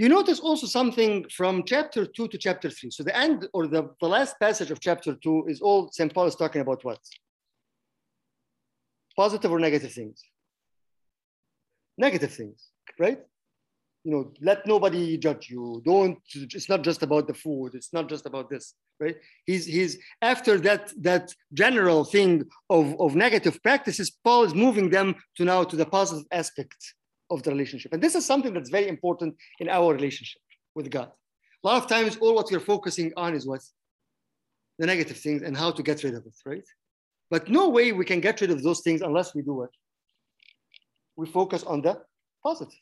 You notice also something from chapter two to chapter three. So the end or the, the last passage of chapter two is all St. Paul is talking about what? Positive or negative things? Negative things, right? You know, let nobody judge you. Don't, it's not just about the food, it's not just about this, right? He's he's after that that general thing of, of negative practices, Paul is moving them to now to the positive aspect of the relationship. And this is something that's very important in our relationship with God. A lot of times, all what we're focusing on is what? The negative things and how to get rid of it, right? But no way we can get rid of those things unless we do what? We focus on the positive,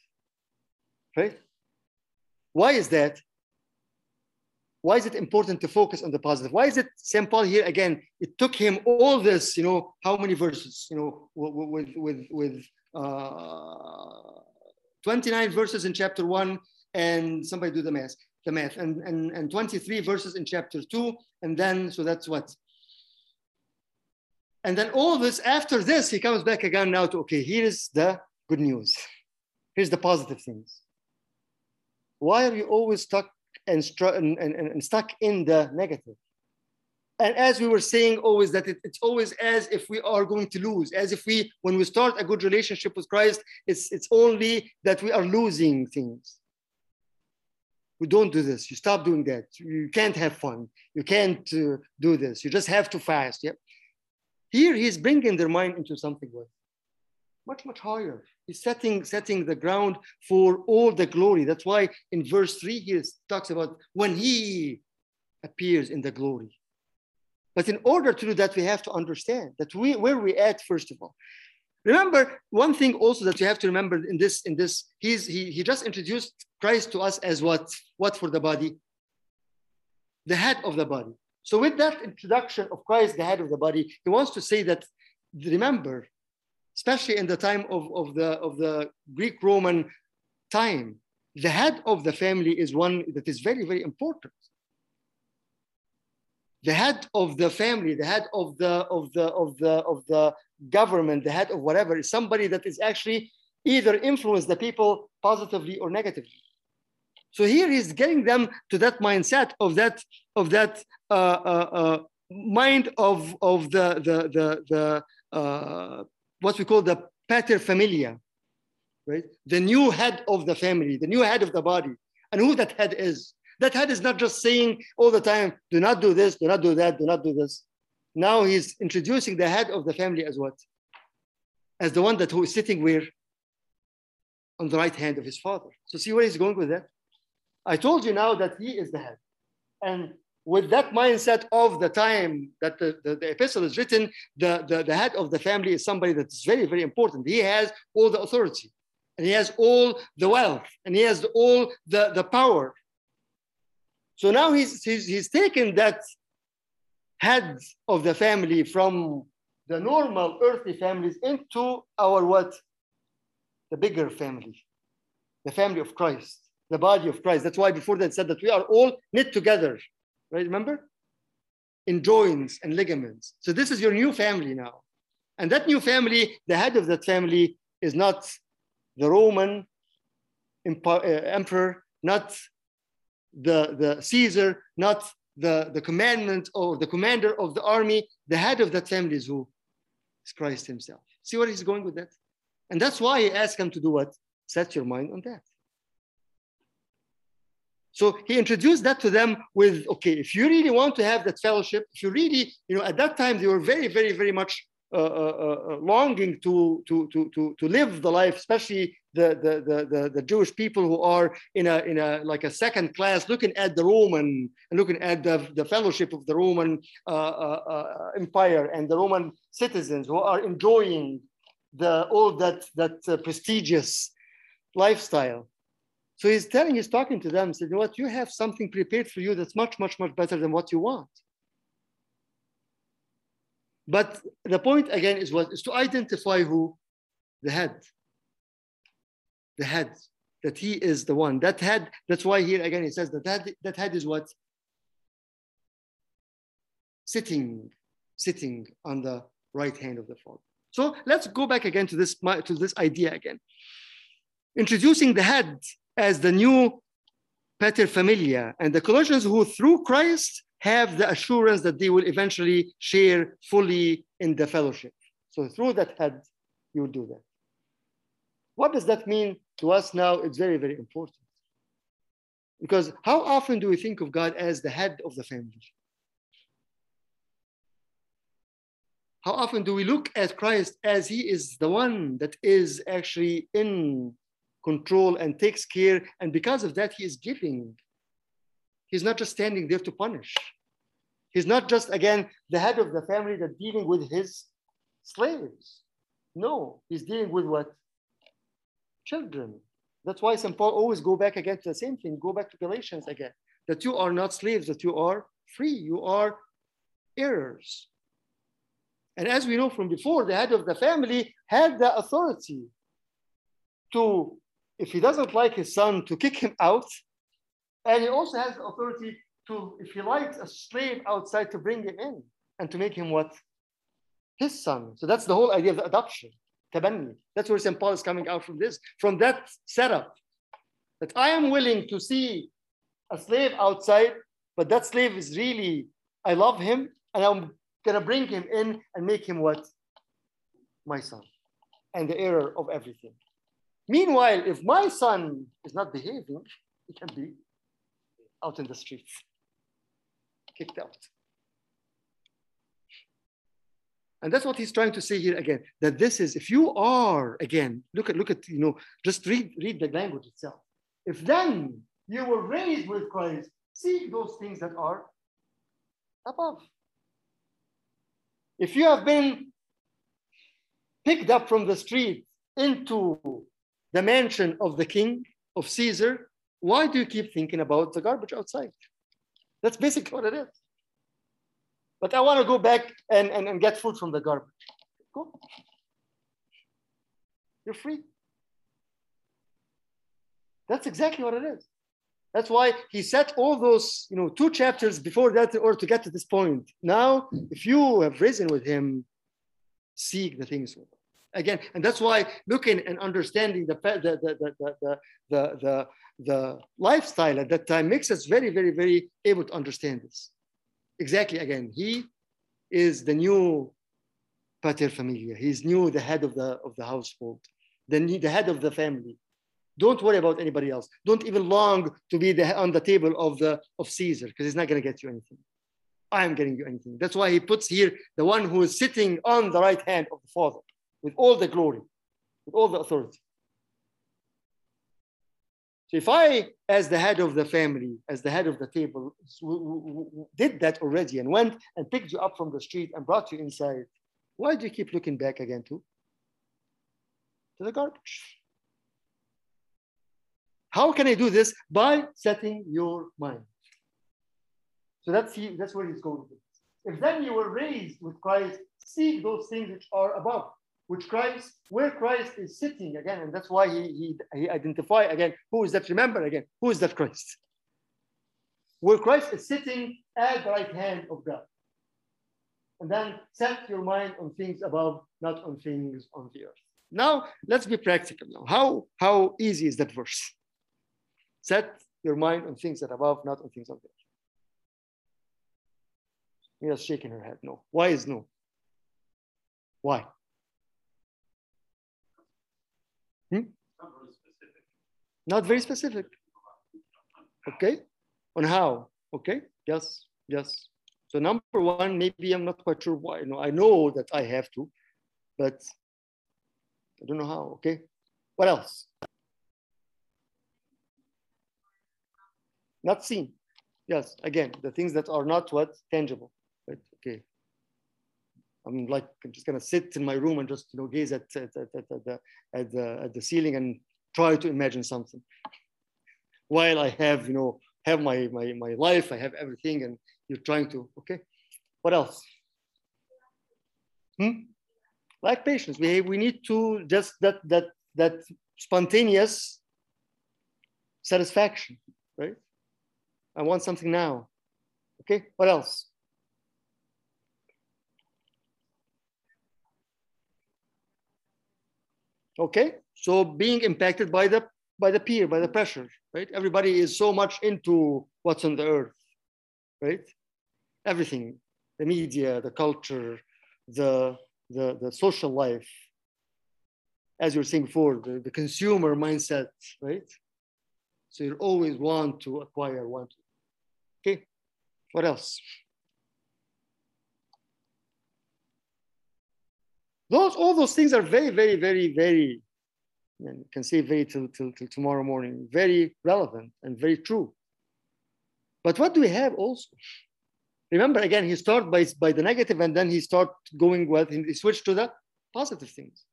right? Why is that? Why is it important to focus on the positive? Why is it St. Paul here again? It took him all this, you know, how many verses, you know, with with with Uh, 29 verses in chapter one, and somebody do the math, the math, and, and, and 23 verses in chapter two, and then, so that's what? And then all this, after this, he comes back again now to, okay, here's the good news. Here's the positive things. Why are you always stuck and, and, and, and stuck in the negative? And as we were saying always that it, it's always as if we are going to lose as if we when we start a good relationship with christ it's it's only that we are losing things. We don't do this. You stop doing that. You can't have fun. You can't uh, do this. You just have to fast. Yeah here he's bringing their mind into something much much higher. He's setting setting the ground for all the glory. That's why in verse 3 he talks about when he appears in the glory but in order to do that, we have to understand that we where we at first of all. Remember one thing also that you have to remember in this in this he's he he just introduced Christ to us as what what for the body, the head of the body. So with that introduction of Christ, the head of the body, he wants to say that remember, especially in the time of, of the of the Greek Roman time, the head of the family is one that is very very important the head of the family, the head of the of the of the of the government, the head of whatever is somebody that is actually either influence the people positively or negatively. So here he's getting them to that mindset of that of that uh, uh, uh, mind of of the the the the uh, what we call the pater familia, right? The new head of the family, the new head of the body, and who that head is. That head is not just saying all the time, do not do this, do not do that, do not do this. Now he's introducing the head of the family as what? As the one that who is sitting where? On the right hand of his father. So see where he's going with that? I told you now that he is the head. And with that mindset of the time that the, the, the, epistle is written, the, the, the head of the family is somebody that's very, very important. He has all the authority and he has all the wealth and he has all the, the power so now he's, he's, he's taken that head of the family from the normal earthly families into our what? The bigger family, the family of Christ, the body of Christ. That's why before that said that we are all knit together, right? Remember? In joints and ligaments. So this is your new family now. And that new family, the head of that family is not the Roman uh, emperor, not the, the Caesar, not the, the commandment or the commander of the army. The head of that family is who? Is Christ himself. See where he's going with that? And that's why he asked him to do what? Set your mind on that. So he introduced that to them with, okay, if you really want to have that fellowship, if you really, you know, at that time they were very, very, very much Uh, uh, uh, longing to, to, to, to, to live the life, especially the, the, the, the, Jewish people who are in a, in a like a second class, looking at the Roman looking at the, the fellowship of the Roman uh, uh, Empire and the Roman citizens who are enjoying the, all that, that prestigious lifestyle. So he's telling, he's talking to them, said, you know what, you have something prepared for you that's much, much, much better than what you want. But the point again is what is to identify who? The head. The head. That he is the one. That head, that's why here again he says that that, that head is what? Sitting, sitting on the right hand of the Father. So let's go back again to this, to this idea again. Introducing the head as the new pater familia, and the Colossians who through Christ have the assurance that they will eventually share fully in the fellowship. So through that head, you do that. What does that mean to us now? It's very, very important. Because how often do we think of God as the head of the family? How often do we look at Christ as he is the one that is actually in control and takes care? And because of that, he is giving. He's not just standing there to punish. He's not just, again, the head of the family that dealing with his slaves. No, he's dealing with what? Children. That's why St. Paul always go back again to the same thing, go back to Galatians again, that you are not slaves, that you are free, you are heirs. And as we know from before, the head of the family had the authority to, if he doesn't like his son, to kick him out. And he also has the authority to, if he likes a slave outside, to bring him in and to make him what? His son. So that's the whole idea of the adoption. That's where St. Paul is coming out from this, from that setup. That I am willing to see a slave outside, but that slave is really, I love him, and I'm gonna bring him in and make him what? My son, and the error of everything. Meanwhile, if my son is not behaving, he can be out in the streets kicked out. And that's what he's trying to say here again, that this is, if you are, again, look at, look at, you know, just read, read the language itself. If then you were raised with Christ, seek those things that are above. If you have been picked up from the street into the mansion of the king, of Caesar, why do you keep thinking about the garbage outside? That's basically what it is. But I want to go back and, and, and get food from the garbage. Go. You're free. That's exactly what it is. That's why he set all those, you know, two chapters before that order to get to this point. Now, if you have risen with him, seek the things again. And that's why looking and understanding the the the the the the, the, the lifestyle at that time makes us very, very, very able to understand this. Exactly again, he is the new pater familia. He's new, the head of the of the household, the, the head of the family. Don't worry about anybody else. Don't even long to be the, on the table of the of Caesar because he's not going to get you anything. I am getting you anything. That's why he puts here the one who is sitting on the right hand of the Father with all the glory, with all the authority. So if I, as the head of the family, as the head of the table, did that already and went and picked you up from the street and brought you inside, why do you keep looking back again to, to the garbage? How can I do this? By setting your mind. So that's, he, that's where he's going. If then you were raised with Christ, seek those things which are above which Christ, where Christ is sitting again, and that's why he, he, he identify again, who is that? Remember again, who is that Christ? Where Christ is sitting at the right hand of God. And then set your mind on things above, not on things on the earth. Now, let's be practical now. How, how easy is that verse? Set your mind on things that above, not on things on the earth. Mira's shaking her head. No. Why is no? Why? Hmm? Not very specific. Not very specific. Okay. On how? Okay. Yes. Yes. So number one, maybe I'm not quite sure why. You know, I know that I have to, but I don't know how. Okay. What else? Not seen. Yes. Again, the things that are not what tangible. I'm like I'm just gonna sit in my room and just you know gaze at at, at, at, at the, at the at the ceiling and try to imagine something. While I have you know have my my my life, I have everything, and you're trying to okay. What else? Hmm? Like patience, we we need to just that that that spontaneous satisfaction, right? I want something now. Okay, what else? Okay, so being impacted by the by the peer, by the pressure, right? Everybody is so much into what's on the earth, right? Everything, the media, the culture, the, the, the social life, as you were saying before, the, the consumer mindset, right? So you always want to acquire, want to. Okay, what else? Those, all those things are very, very, very, very, you can say very till, till, till tomorrow morning, very relevant and very true. But what do we have also? Remember, again, he started by, by the negative and then he started going with, he switched to the positive things,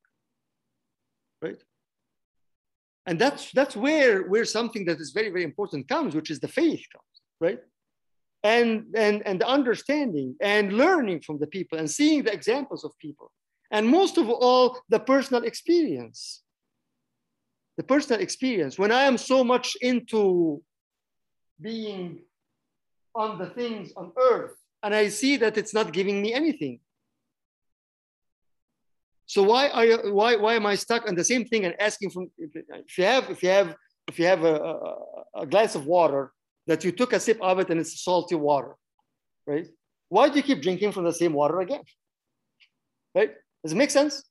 right? And that's, that's where, where something that is very, very important comes, which is the faith comes, right? And, and, and the understanding and learning from the people and seeing the examples of people and most of all, the personal experience. The personal experience. When I am so much into being on the things on earth and I see that it's not giving me anything. So why are you, why why am I stuck on the same thing and asking from if you have if you have if you have a, a, a glass of water that you took a sip of it and it's salty water, right? Why do you keep drinking from the same water again? Right? Does it make sense?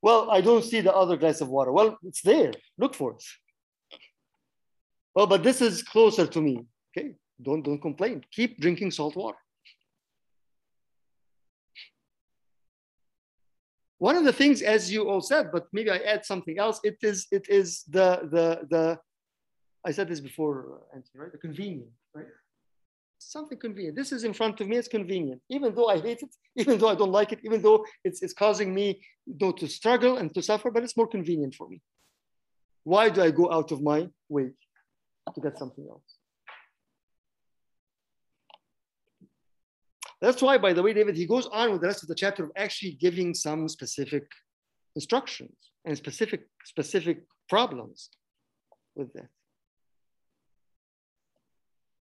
Well, I don't see the other glass of water. Well, it's there. Look for it. Well, but this is closer to me. Okay, don't don't complain. Keep drinking salt water. One of the things, as you all said, but maybe I add something else. It is it is the the the. I said this before, Anthony, right? The convenience, right? Something convenient. This is in front of me, it's convenient. Even though I hate it, even though I don't like it, even though it's, it's causing me though, to struggle and to suffer, but it's more convenient for me. Why do I go out of my way to get something else? That's why, by the way, David, he goes on with the rest of the chapter of actually giving some specific instructions and specific specific problems with that.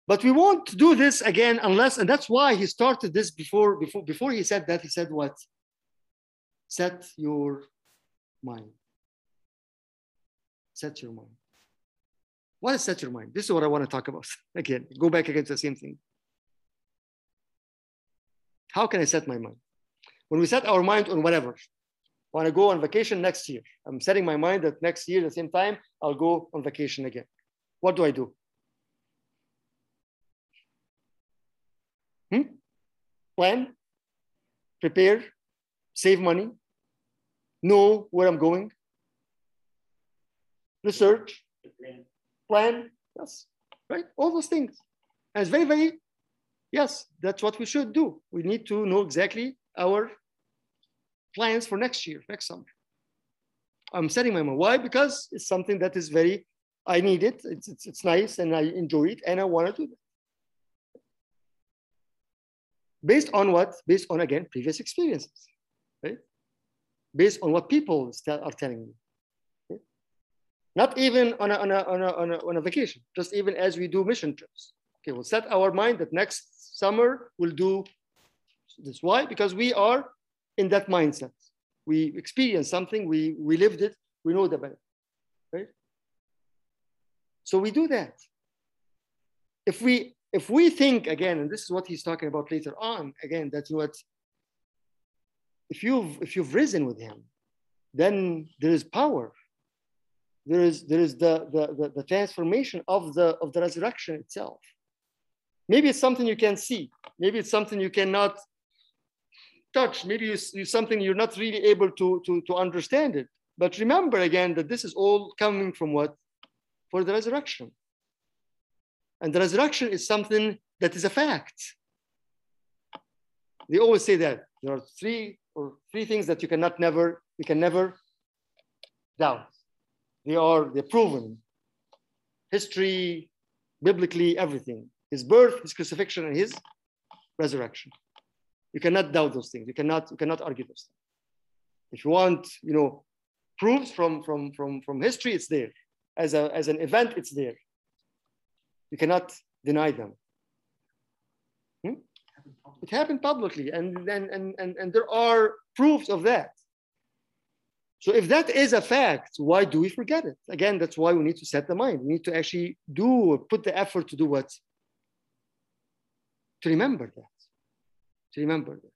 But we won't do this again unless, and that's why he started this before, before, before he said that, he said what? Set your mind. Set your mind. What is set your mind? This is what I want to talk about. Again, go back again to the same thing. How can I set my mind? When we set our mind on whatever, I want to go on vacation next year. I'm setting my mind that next year, the same time, I'll go on vacation again. What do I do? Hmm? Plan, prepare, save money, know where I'm going, research, plan, yes, right? All those things. And it's very, very, yes, that's what we should do. We need to know exactly our plans for next year, next summer. I'm setting my mind. Why? Because it's something that is very, I need it. It's, it's, it's nice and I enjoy it and I want to do that. Based on what? Based on, again, previous experiences, right? Based on what people are telling me. Okay? Not even on a, on, a, on, a, on, a, on a vacation, just even as we do mission trips. Okay, we'll set our mind that next summer we'll do this. Why? Because we are in that mindset. We experienced something, we, we lived it, we know the benefit, right? So we do that. If we if we think again, and this is what he's talking about later on, again, that what if you've if you've risen with him, then there is power. There is there is the the, the, the transformation of the of the resurrection itself. Maybe it's something you can see. Maybe it's something you cannot touch. Maybe it's, it's something you're not really able to, to, to understand it. But remember again that this is all coming from what? For the resurrection. And the resurrection is something that is a fact. They always say that there are three or three things that you cannot never, you can never doubt. They are, they're proven. History, biblically, everything. His birth, his crucifixion, and his resurrection. You cannot doubt those things. You cannot, you cannot argue those things. If you want, you know, proofs from, from, from, from history, it's there. As, a, as an event, it's there. You cannot deny them. Hmm? It happened publicly, and, and, and, and, and there are proofs of that. So if that is a fact, why do we forget it? Again, that's why we need to set the mind. We need to actually do, put the effort to do what? To remember that. To remember that.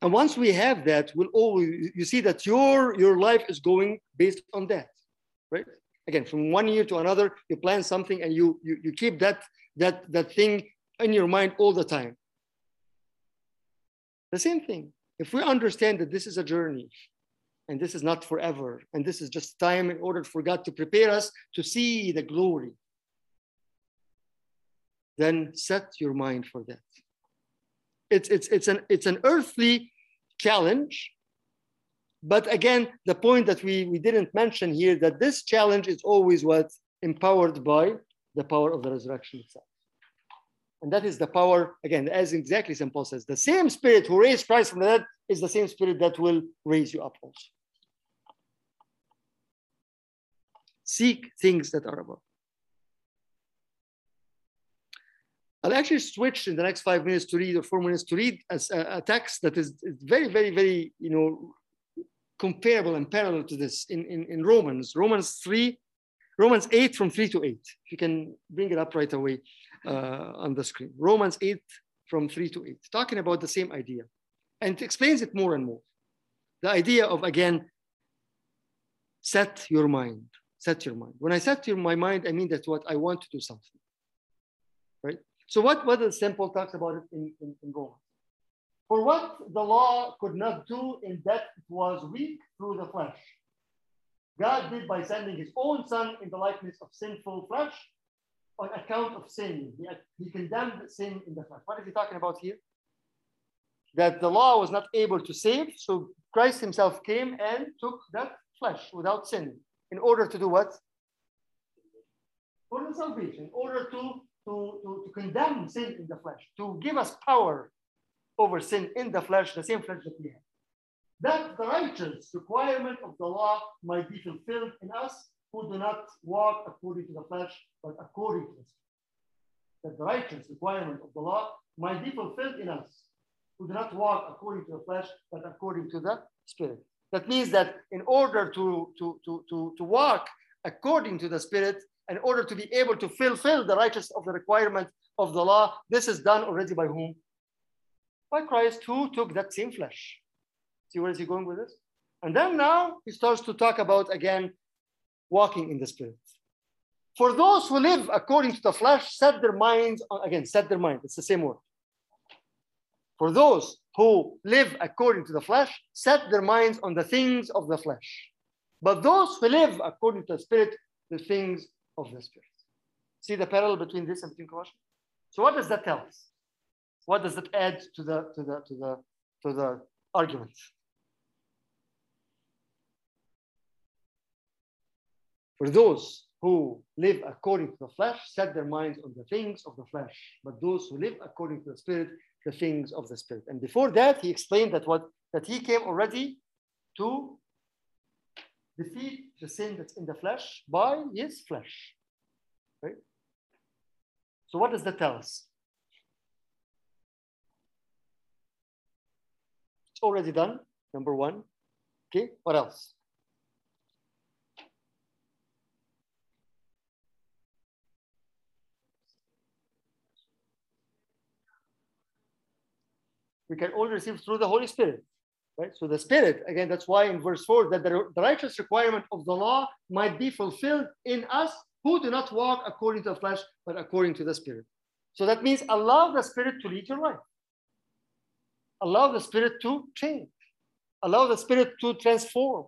And once we have that, we'll always, you see that your, your life is going based on that, right? Again, from one year to another, you plan something and you, you, you keep that, that, that thing in your mind all the time. The same thing. If we understand that this is a journey and this is not forever, and this is just time in order for God to prepare us to see the glory, then set your mind for that. It's, it's, it's, an, it's an earthly challenge. But again, the point that we, we didn't mention here that this challenge is always what empowered by the power of the resurrection itself. And that is the power, again, as exactly St. Paul says, the same spirit who raised Christ from the dead is the same spirit that will raise you up also. Seek things that are above. I'll actually switch in the next five minutes to read or four minutes to read a, a text that is very, very, very, you know, comparable and parallel to this in, in, in Romans, Romans 3, Romans 8 from 3 to 8. If you can bring it up right away uh, on the screen. Romans 8 from 3 to 8, talking about the same idea. And it explains it more and more. The idea of, again, set your mind, set your mind. When I set your, my mind, I mean that what I want to do something, right? So what, what the St. Paul talks about it in, in, in Romans. For what the law could not do in that it was weak through the flesh, God did by sending his own son in the likeness of sinful flesh on account of sin. He, he condemned sin in the flesh. What is he talking about here? That the law was not able to save, so Christ himself came and took that flesh without sin in order to do what? For the salvation, in order to, to, to, to condemn sin in the flesh, to give us power over sin in the flesh, the same flesh that we have. That the righteous requirement of the law might be fulfilled in us who do not walk according to the flesh, but according to the spirit. That the righteous requirement of the law might be fulfilled in us who do not walk according to the flesh, but according to the spirit. That means that in order to, to, to, to, to walk according to the spirit, in order to be able to fulfill the righteous of the requirement of the law, this is done already by whom? By Christ, who took that same flesh. See where is he going with this? And then now he starts to talk about again walking in the spirit. For those who live according to the flesh, set their minds on, again, set their mind. It's the same word. For those who live according to the flesh, set their minds on the things of the flesh. But those who live according to the spirit, the things of the spirit. See the parallel between this and between Colossians? So what does that tell us? What does that add to the to the to the to the argument? For those who live according to the flesh set their minds on the things of the flesh, but those who live according to the spirit, the things of the spirit. And before that, he explained that what that he came already to defeat the sin that's in the flesh by his flesh. Right? So what does that tell us? It's already done, number one. Okay, what else? we can only receive through the Holy Spirit. Right? So the Spirit, again, that's why in verse 4 that the righteous requirement of the law might be fulfilled in us who do not walk according to the flesh, but according to the Spirit. So that means allow the Spirit to lead your life. Allow the Spirit to change. Allow the Spirit to transform.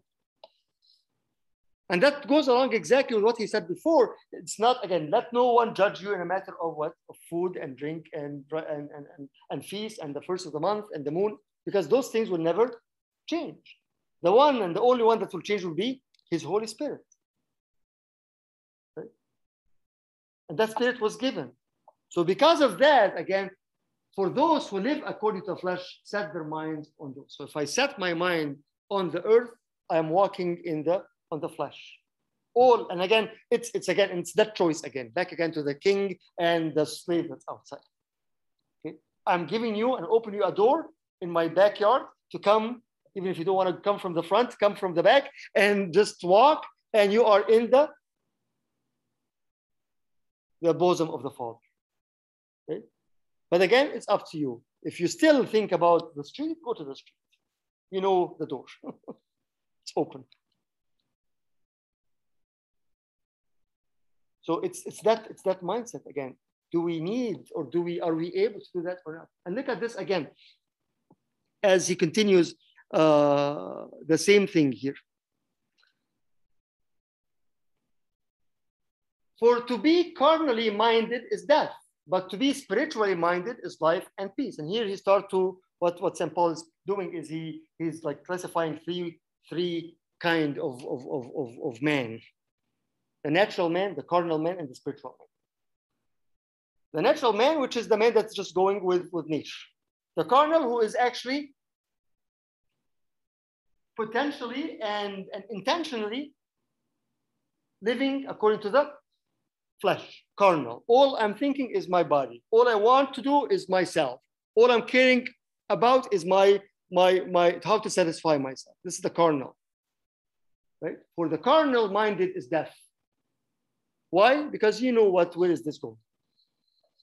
And that goes along exactly with what he said before. It's not, again, let no one judge you in a matter of what? Of food and drink and, and, and, and feast and the first of the month and the moon, because those things will never change. The one and the only one that will change will be his Holy Spirit. Right? And that Spirit was given. So because of that, again, for those who live according to the flesh, set their minds on those. So if I set my mind on the earth, I am walking in the on the flesh. All, and again, it's it's again, it's that choice again, back again to the king and the slave that's outside. Okay? I'm giving you and open you a door in my backyard to come Even if you don't want to come from the front, come from the back and just walk, and you are in the the bosom of the Father. Okay? But again, it's up to you. If you still think about the street, go to the street. You know the door. it's open. So it's it's that it's that mindset again. Do we need or do we are we able to do that or not? And look at this again as he continues uh, the same thing here. For to be carnally minded is death, but to be spiritually minded is life and peace. And here he starts to what what St. Paul is doing is he he's like classifying three three kind of of, of, of, of man the natural man, the carnal man, and the spiritual man. The natural man, which is the man that's just going with, with nature. The carnal, who is actually potentially and, and intentionally living according to the flesh, carnal. All I'm thinking is my body. All I want to do is myself. All I'm caring about is my my my how to satisfy myself. This is the carnal. Right? For the carnal minded is death. Why? Because you know what, where is this going?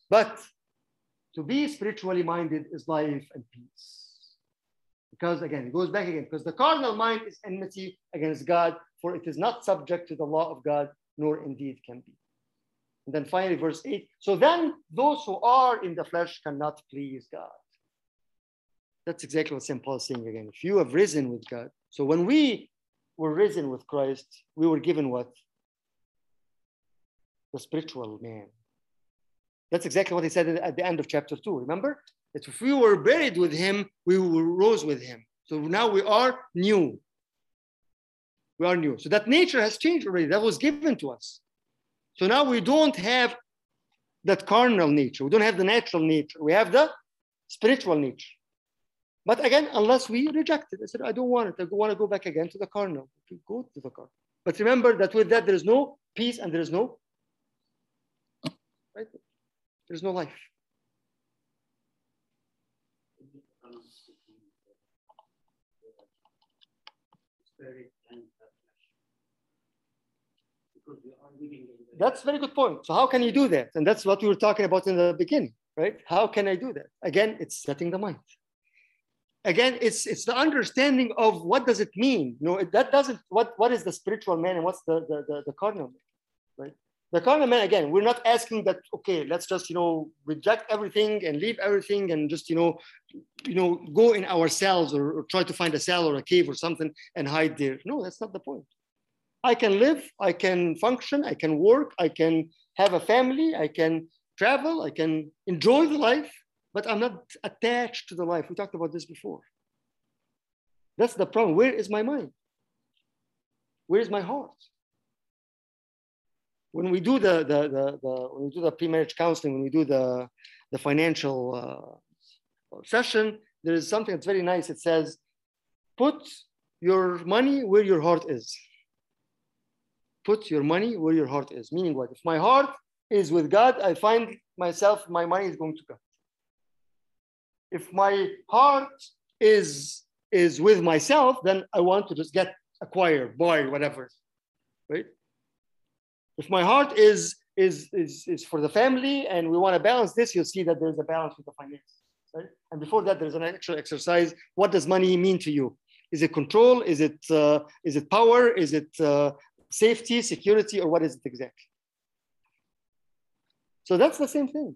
But to be spiritually minded is life and peace. Because again, it goes back again, because the carnal mind is enmity against God, for it is not subject to the law of God, nor indeed can be. And then finally, verse 8 so then those who are in the flesh cannot please God. That's exactly what St. Paul is saying again. If you have risen with God, so when we were risen with Christ, we were given what? the spiritual man. That's exactly what he said at the end of chapter two. Remember? That if we were buried with him, we rose with him. So now we are new. We are new. So that nature has changed already. That was given to us. So now we don't have that carnal nature. We don't have the natural nature. We have the spiritual nature. But again, unless we reject it, I said, I don't want it. I want to go back again to the carnal. Go to the carnal. But remember that with that, there is no peace and there is no Right? There's no life. That's very good point. So how can you do that? And that's what we were talking about in the beginning, right? How can I do that? Again, it's setting the mind. Again, it's it's the understanding of what does it mean. You know, that doesn't what what is the spiritual man and what's the the the, the carnal man, right? the carnal man again we're not asking that okay let's just you know reject everything and leave everything and just you know you know go in our cells or, or, try to find a cell or a cave or something and hide there no that's not the point i can live i can function i can work i can have a family i can travel i can enjoy the life but i'm not attached to the life. We talked about this before. That's the problem. Where is my mind? Where is my heart? When we do the, the, the, the when we do the pre-marriage counseling, when we do the, the financial uh, session, there is something that's very nice. It says, put your money where your heart is. Put your money where your heart is. Meaning what? If my heart is with God, I find myself, my money is going to God. If my heart is is with myself, then I want to just get acquire, buy, whatever. Right? If my heart is, is, is, is for the family and we want to balance this, you'll see that there's a balance with the finance. Right? And before that, there's an actual exercise. What does money mean to you? Is it control? Is it, uh, is it power? Is it uh, safety, security, or what is it exactly? So that's the same thing.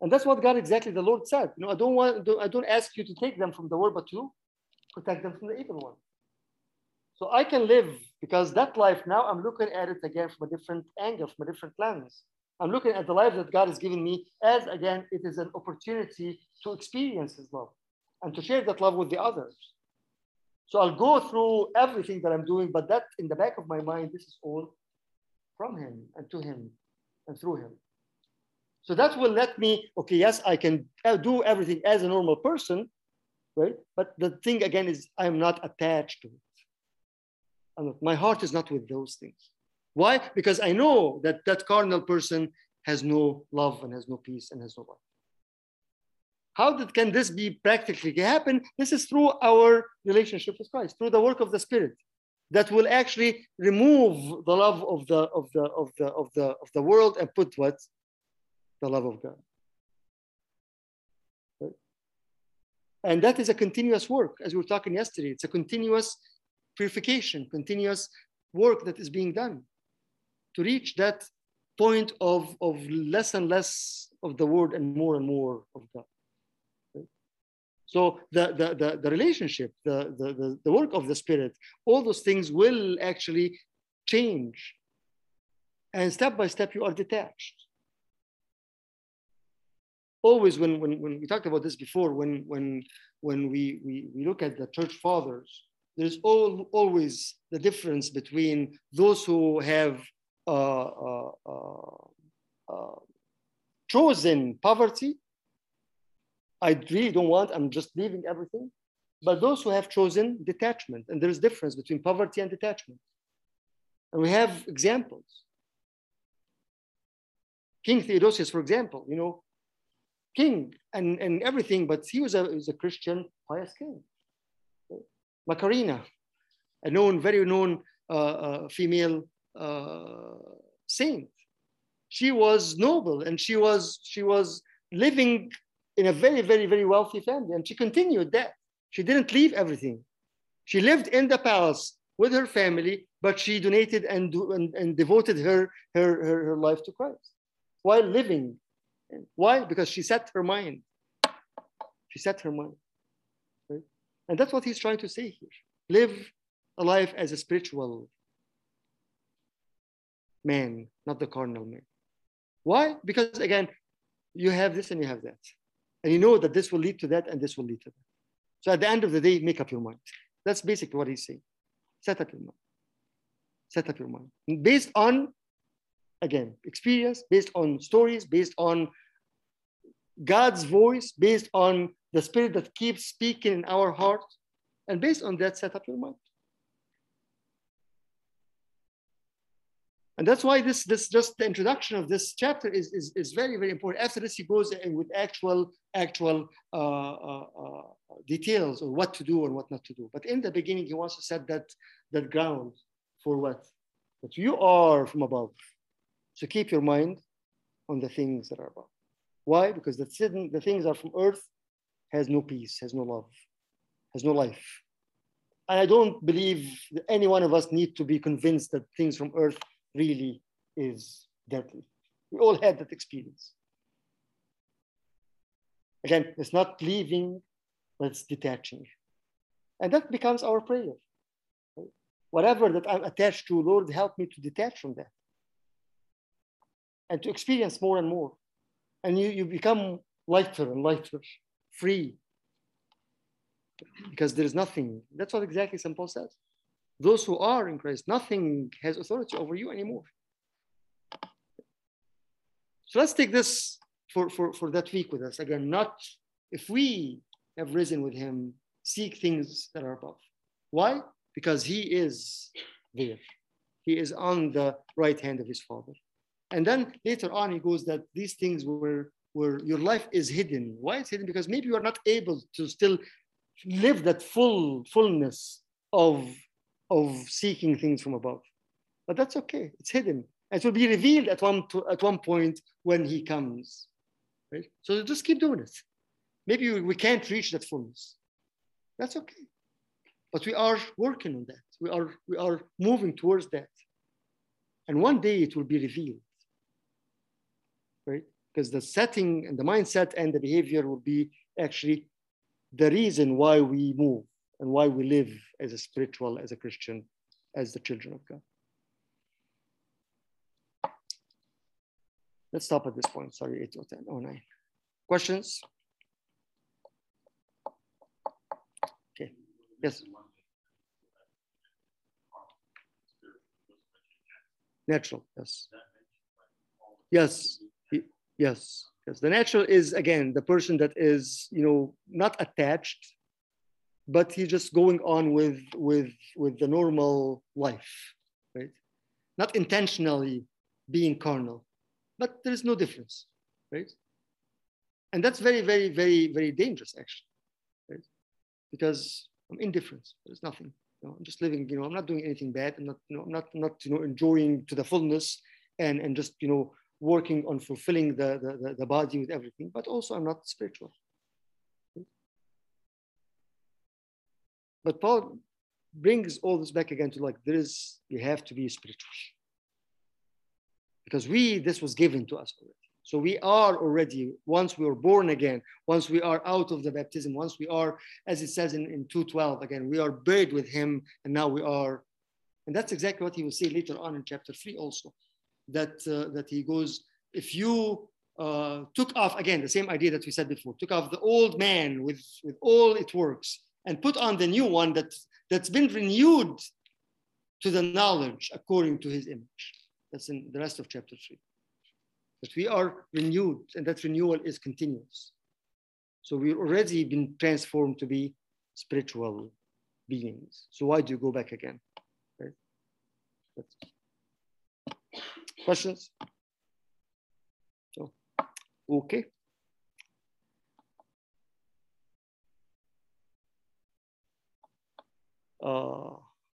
And that's what God exactly the Lord said. You know, I don't want, I don't ask you to take them from the world, but to protect them from the evil one. So I can live because that life now I'm looking at it again from a different angle, from a different lens. I'm looking at the life that God has given me as again, it is an opportunity to experience His love and to share that love with the others. So I'll go through everything that I'm doing, but that in the back of my mind, this is all from Him and to Him and through Him. So that will let me, okay, yes, I can uh, do everything as a normal person, right? But the thing again is I'm not attached to it my heart is not with those things. Why? Because I know that that carnal person has no love and has no peace and has no life. How did, can this be practically happen? This is through our relationship with Christ, through the work of the Spirit that will actually remove the love of the of the of the of the of the world and put what the love of God. Right? And that is a continuous work, as we were talking yesterday. It's a continuous purification, continuous work that is being done to reach that point of, of less and less of the word and more and more of God. So the, the, the, the relationship, the, the, the, work of the spirit, all those things will actually change. And step by step, you are detached. Always when, when, when we talked about this before, when, when, when we, we, we look at the church fathers, there's all, always the difference between those who have uh, uh, uh, uh chosen poverty I really don't want, I'm just leaving everything. But those who have chosen detachment, and there's difference between poverty and detachment. And we have examples. King Theodosius, for example, you know, king and, and everything, but he was a, was a Christian pious king. Macrina, a known, very known uh, uh, female uh, saint. She was noble and she was, she was living in a very, very, very wealthy family. And she continued that. She didn't leave everything. She lived in the palace with her family, but she donated and, and, and devoted her, her, her, her life to Christ while living. Why? Because she set her mind. She set her mind. Right? And that's what he's trying to say here. Live a life as a spiritual man, not the carnal man. Why? Because again, you have this and you have that. And you know that this will lead to that and this will lead to that. So at the end of the day, make up your mind. That's basically what he's saying. Set up your mind. Set up your mind. Based on, again, experience, based on stories, based on God's voice, based on the spirit that keeps speaking in our heart. And based on that, set up your mind. And that's why this, this just the introduction of this chapter is, is, is very, very important. After this, he goes in with actual, actual uh, uh, uh, details on what to do and what not to do. But in the beginning, he wants to set that, that ground for what? That you are from above. So keep your mind on the things that are above. Why? Because the, the things are from earth has no peace, has no love, has no life. And I don't believe that any one of us need to be convinced that things from earth really is deadly. We all had that experience. Again, it's not leaving, but it's detaching. And that becomes our prayer. Whatever that I'm attached to, Lord, help me to detach from that and to experience more and more. And you, you become lighter and lighter, free. Because there is nothing. That's what exactly St. Paul says those who are in Christ, nothing has authority over you anymore. So let's take this for, for, for that week with us. Again, not if we have risen with him, seek things that are above. Why? Because he is there. He is on the right hand of his Father. And then later on, he goes that these things were where your life is hidden. Why it's hidden? Because maybe you are not able to still live that full fullness of of seeking things from above. But that's okay, it's hidden. It will be revealed at one, to, at one point when he comes. Right? So just keep doing it. Maybe we, can't reach that fullness. That's okay. But we are working on that. We are, we are moving towards that. And one day it will be revealed. Right? Because the setting and the mindset and the behavior will be actually the reason why we move and why we live as a spiritual, as a Christian, as the children of God. Let's stop at this point. Sorry, 8 or 10 or 9. Questions? Okay. Yes. Natural, yes. Yes, yes, yes. The natural is, again, the person that is, you know, not attached but he's just going on with with with the normal life right not intentionally being carnal but there is no difference right and that's very, very, very, very dangerous actually, right? Because I'm indifferent. There's nothing. You know, I'm just living. You know, I'm not doing anything bad. I'm not, you know, I'm not, not, you know, enjoying to the fullness and and just, you know, working on fulfilling the the, the body with everything. But also, I'm not spiritual. But Paul brings all this back again to like there is you have to be spiritual. Because we this was given to us already. So we are already once we are born again once we are out of the baptism once we are as it says in, in 212 again we are buried with him and now we are and that's exactly what he will say later on in chapter 3 also that uh, that he goes if you uh, took off again the same idea that we said before took off the old man with with all it works and put on the new one that that's been renewed to the knowledge according to his image. That's in the rest of chapter three. That we are renewed, and that renewal is continuous. So we've already been transformed to be spiritual beings. So why do you go back again? Right? Questions? So, okay. Uh,